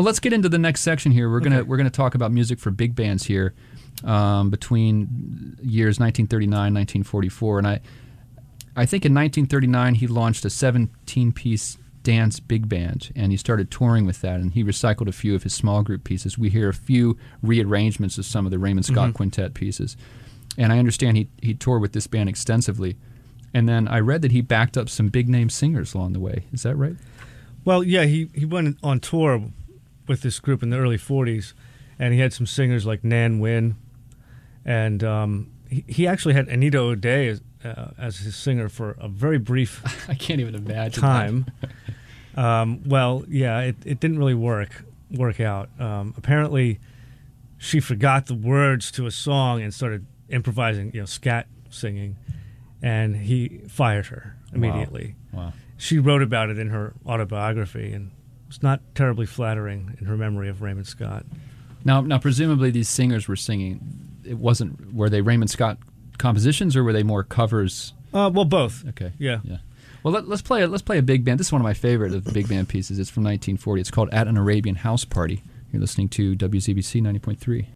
Well, let's get into the next section here. We're gonna we're gonna talk about music for big bands here, um, between years 1939 1944, and I I think in 1939 he launched a 17 piece dance big band, and he started touring with that, and he recycled a few of his small group pieces. We hear a few rearrangements of some of the Raymond Scott quintet pieces, and I understand he he toured with this band extensively. And then I read that he backed up some big name singers along the way. Is that right? Well, yeah, he, he went on tour with this group in the early 40s, and he had some singers like Nan Wynn, and um, he, he actually had Anita O'Day as, uh, as his singer for a very brief I can't even imagine. time. um, well, yeah, it, it didn't really work work out. Um, apparently, she forgot the words to a song and started improvising, you know, scat singing, and he fired her immediately. Wow. She wrote about it in her autobiography, and it's not terribly flattering in her memory of Raymond Scott. Now, now, presumably these singers were singing. It wasn't. Were they Raymond Scott compositions, or were they more covers? Uh, well, both. Okay. Yeah. Yeah. Well, let, let's play. A, let's play a big band. This is one of my favorite of the big band pieces. It's from 1940. It's called "At an Arabian House Party." You're listening to WZBC 90.3.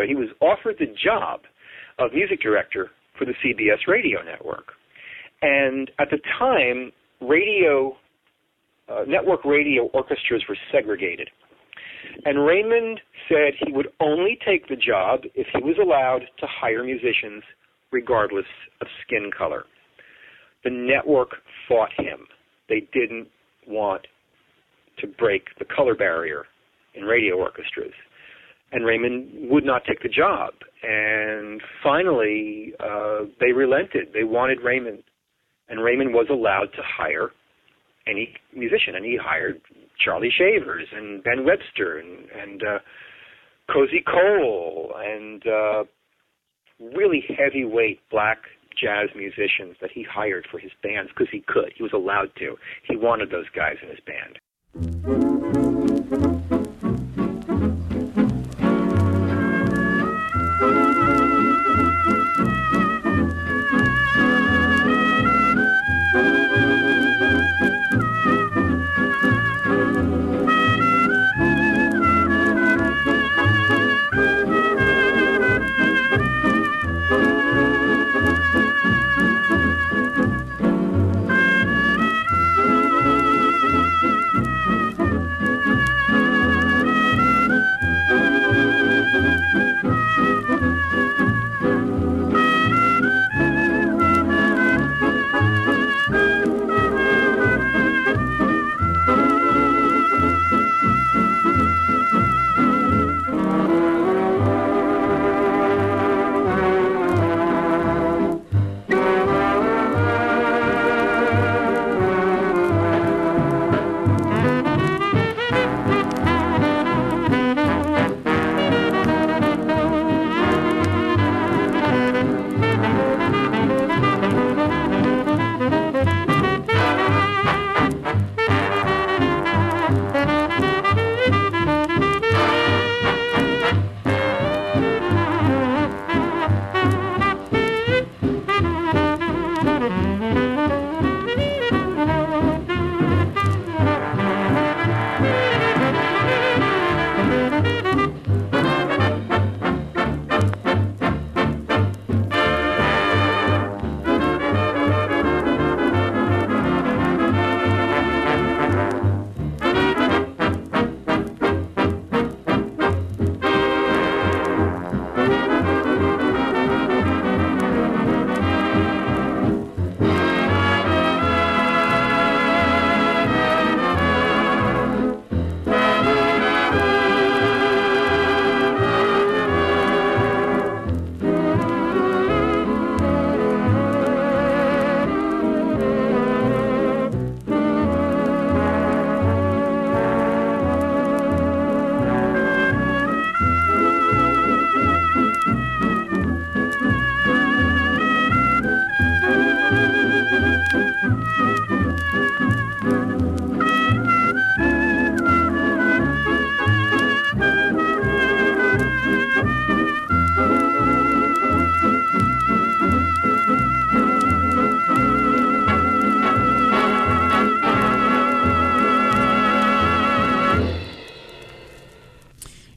as, he was offered the job of music director for the CBS radio network. And at the time, radio, uh, network radio orchestras were segregated. And Raymond said he would only take the job if he was allowed to hire musicians regardless of skin color. The network fought him. They didn't want to break the color barrier in radio orchestras. And Raymond would not take the job. And finally, uh, they relented. They wanted Raymond. And Raymond was allowed to hire any musician. And he hired Charlie Shavers and Ben Webster and, and uh, Cozy Cole and uh, really heavyweight black jazz musicians that he hired for his bands because he could. He was allowed to. He wanted those guys in his band.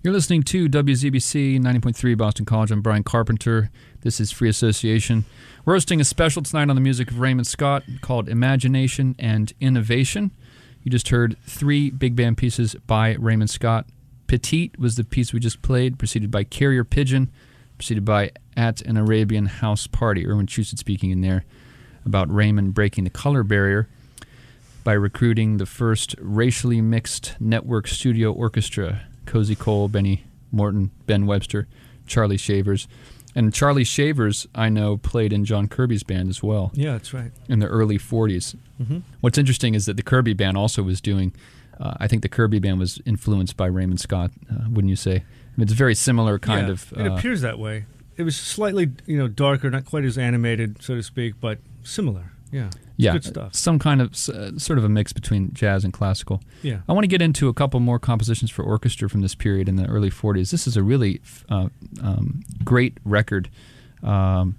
You're listening to WZBC 90.3 Boston College. I'm Brian Carpenter. This is Free Association. We're hosting a special tonight on the music of Raymond Scott called Imagination and Innovation. You just heard three big band pieces by Raymond Scott. Petite was the piece we just played, preceded by Carrier Pigeon, preceded by At an Arabian House Party. Irwin Chusid speaking in there about Raymond breaking the color barrier. by recruiting the first racially mixed network studio orchestra Cozy Cole, Benny Morton, Ben Webster, Charlie Shavers. And Charlie Shavers, I know, played in John Kirby's band as well Yeah, that's right. in the early 40s. hmm What's interesting is that the Kirby band also was doing, uh, I think the Kirby band was influenced by Raymond Scott, uh, wouldn't you say? I mean, it's a very similar kind Yeah, of. it uh, appears that way. It was slightly, you know, darker, not quite as animated, so to speak, but similar. Yeah. Yeah, Good stuff. some kind of uh, sort of a mix between jazz and classical. Yeah. I want to get into a couple more compositions for orchestra from this period in the early 40s. This is a really uh, um, great record um,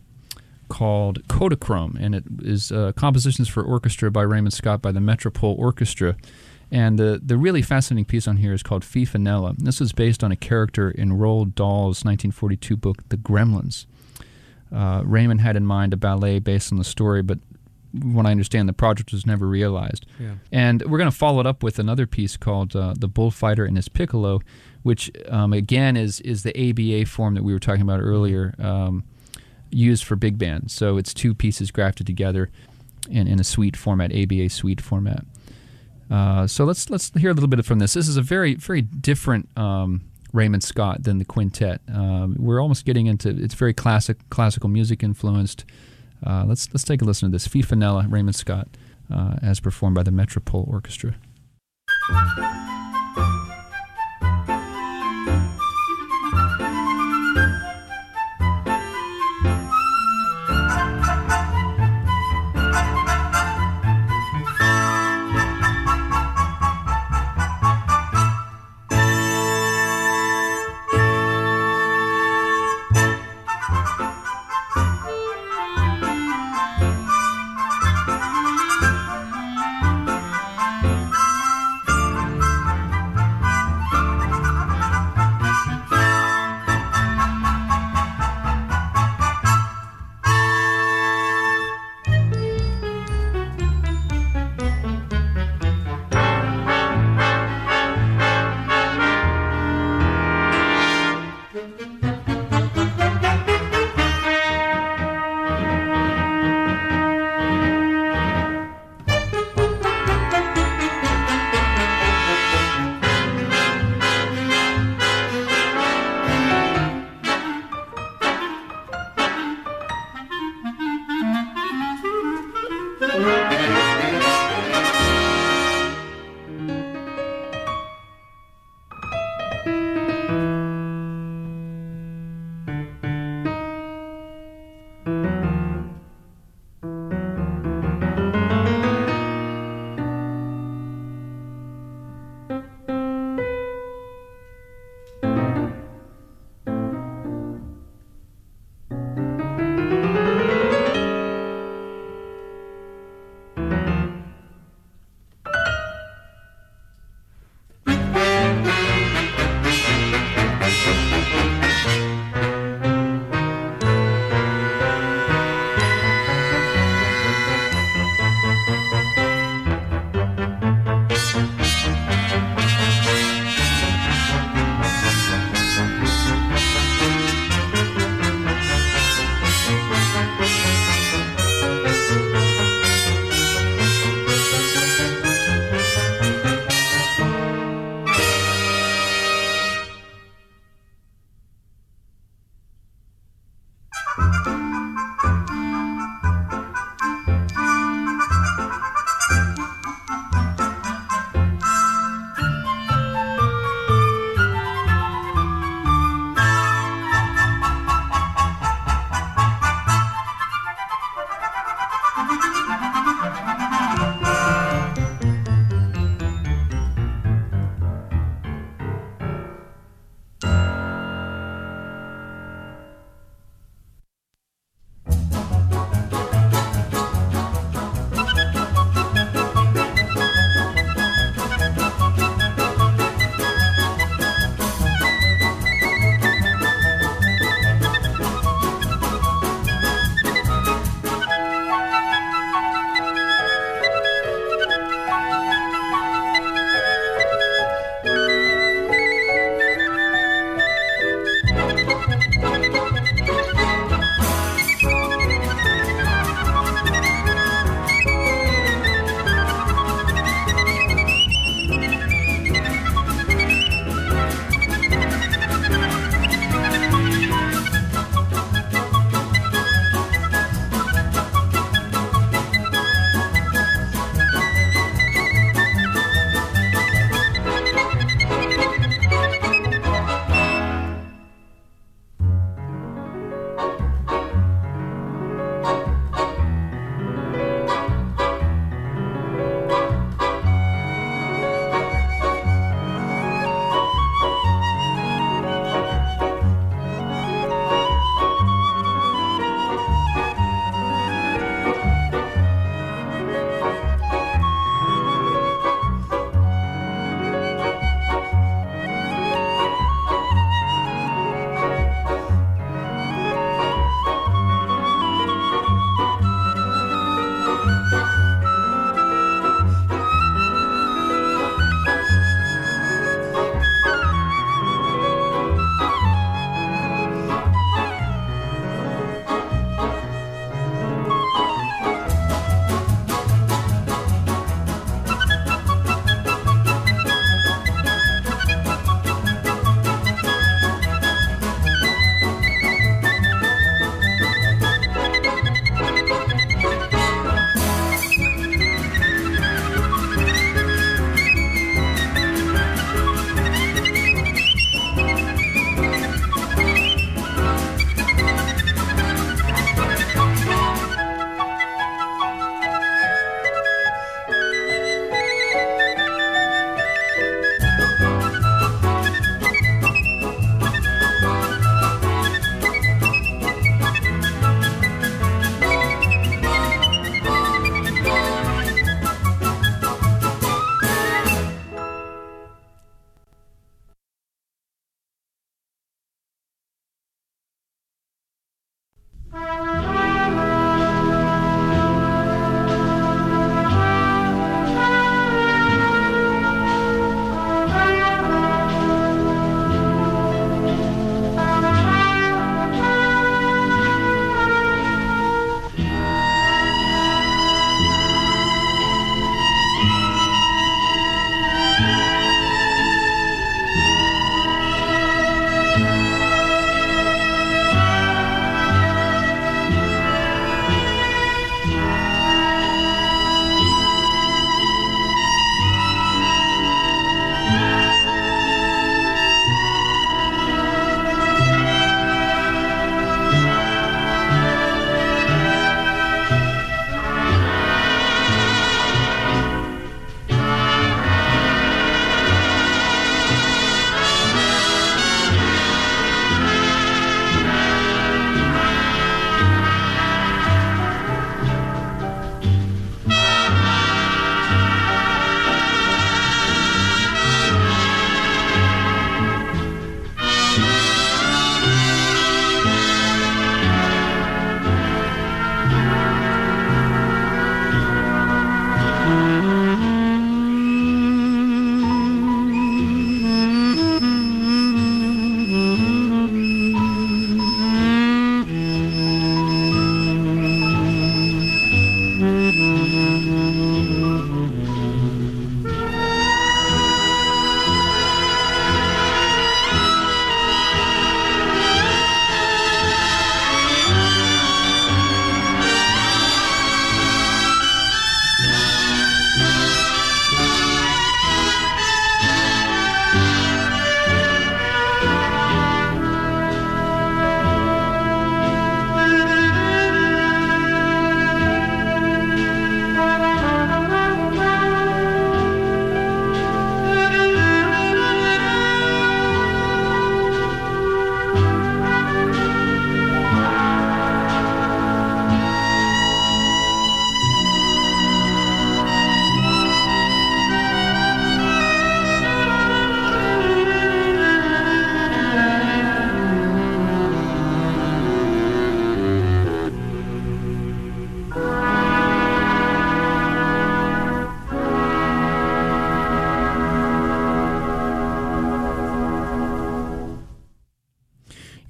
called Kodachrome, and it is uh, compositions for orchestra by Raymond Scott by the Metropole Orchestra. And the, the really fascinating piece on here is called Fifinella. This is based on a character in Roald Dahl's 1942 book, The Gremlins. Uh, Raymond had in mind a ballet based on the story, but when I understand, the project was never realized. Yeah. And we're going to follow it up with another piece called uh, "The Bullfighter and His Piccolo," which um, again is is the ABA form that we were talking about earlier, um, used for big band. So it's two pieces grafted together in, in a suite format, ABA suite format. Uh, so let's let's hear a little bit from this. This is a very very different um, Raymond Scott than the quintet. Um, we're almost getting into it's very classic classical music influenced. Uh, let's let's take a listen to this Fifinella Raymond Scott uh, as performed by the Metropole Orchestra.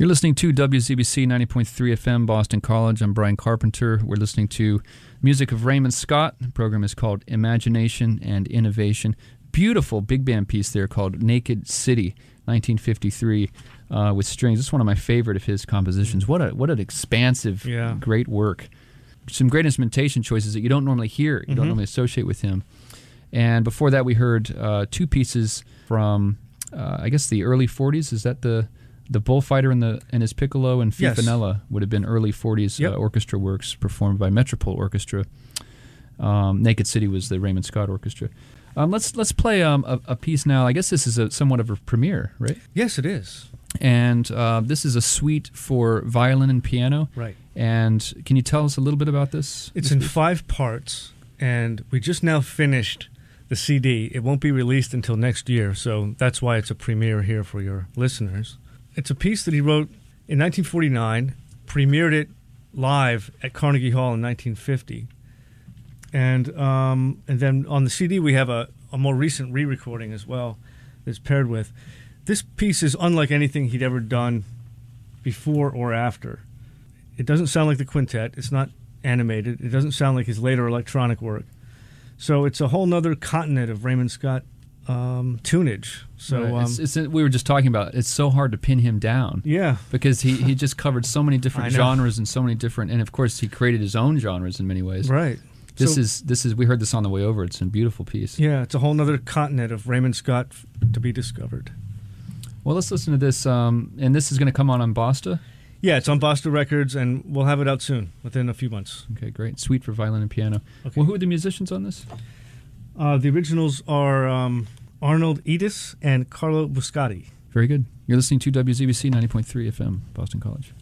You're listening to WZBC 90.3 FM, Boston College. I'm Brian Carpenter. We're listening to music of Raymond Scott. The program is called Imagination and Innovation. Beautiful big band piece there called Naked City, 1953, uh, with strings. It's one of my favorite of his compositions. What a what an expansive, Yeah. great work. Some great instrumentation choices that you don't normally hear, you don't Mhm. normally associate with him. And before that, we heard uh, two pieces from, uh, I guess, the early 40s. Is that the the bullfighter and the and his piccolo and Yes. Fifinella would have been early 40s Yep. uh, orchestra works performed by Metropole Orchestra. Um, Naked City was the Raymond Scott Orchestra. Um, let's let's play um, a, a piece now. I guess this is a somewhat of a premiere, right? Yes, it is. And uh, this is a suite for violin and piano. Right. And can you tell us a little bit about this? It's this in piece? five parts, and we just now finished the CD. It won't be released until next year, so that's why it's a premiere here for your listeners. It's a piece that he wrote in 1949, premiered it live at Carnegie Hall in 1950, and um, and then on the CD we have a, a more recent re-recording as well that's paired with. This piece is unlike anything he'd ever done before or after. It doesn't sound like the quintet. It's not animated. It doesn't sound like his later electronic work. So it's a whole nother continent of Raymond Scott um, tunage. So Right. um, it's, it's, we were just talking about. It's so hard to pin him down. yeah, because he, he just covered so many different genres and so many different and of course he created his own genres in many ways right. this So- is this is we heard this on the way over it's a beautiful piece Yeah, it's a whole nother continent of Raymond Scott to be discovered. well let's listen to this um, and this is going to come on on Basta Yeah, it's on Basta Records, and we'll have it out soon, within a few months. okay great Suite for violin and piano Okay. well who are the musicians on this Uh, the originals are um, Arnold Eidus and Carlo Bussotti. very good you're listening to WZBC 90.3 FM Boston College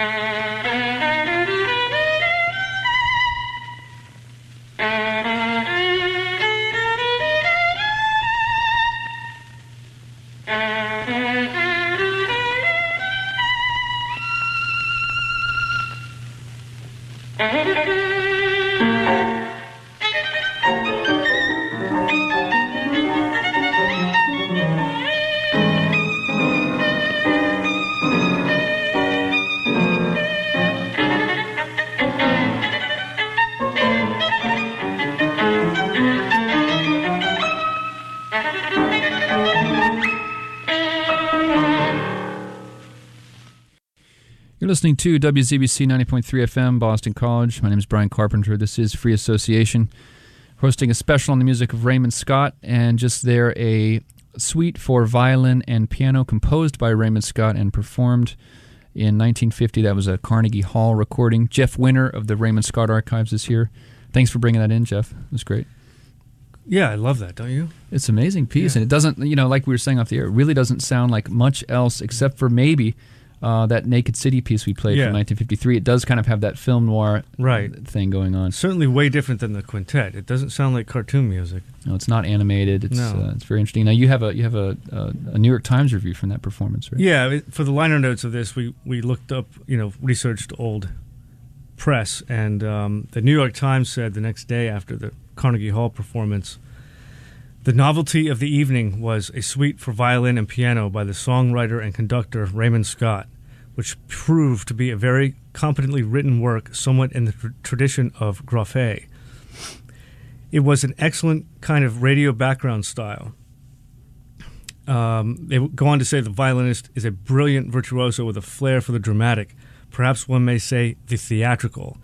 Música listening to WZBC 90.3 FM, Boston College. My name is Brian Carpenter. This is Free Association, hosting a special on the music of Raymond Scott, and just there a suite for violin and piano composed by Raymond Scott and performed in 1950. That was a Carnegie Hall recording. Jeff Winner of the Raymond Scott Archives is here. Thanks for bringing that in, Jeff. It was great. Yeah, I love that, don't you? It's an amazing piece, Yeah. and it doesn't, you know, like we were saying off the air, it really doesn't sound like much else except for maybe uh, that Naked City piece we played Yeah. from 1953. It does kind of have that film noir Right. thing going on. Certainly way different than the quintet. It doesn't sound like cartoon music. No, it's not animated. It's No. uh, it's very interesting. Now you have a you have a, a, a New York Times review from that performance, right? Yeah, for the liner notes of this, we, we looked up, you know, researched old press, and um, the New York Times said the next day after the Carnegie Hall performance, the novelty of the evening was a suite for violin and piano by the songwriter and conductor Raymond Scott, which proved to be a very competently written work, somewhat in the tr- tradition of Grofé. It was an excellent kind of radio background style. Um, they go on to say the violinist is a brilliant virtuoso with a flair for the dramatic, perhaps one may say the theatrical,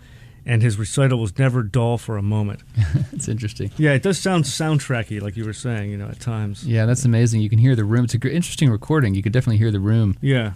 and his recital was never dull for a moment. it's interesting. Yeah, it does sound soundtracky, like you were saying, you know, at times. Yeah, that's amazing. You can hear the room. It's a interesting recording. You could definitely hear the room Yeah.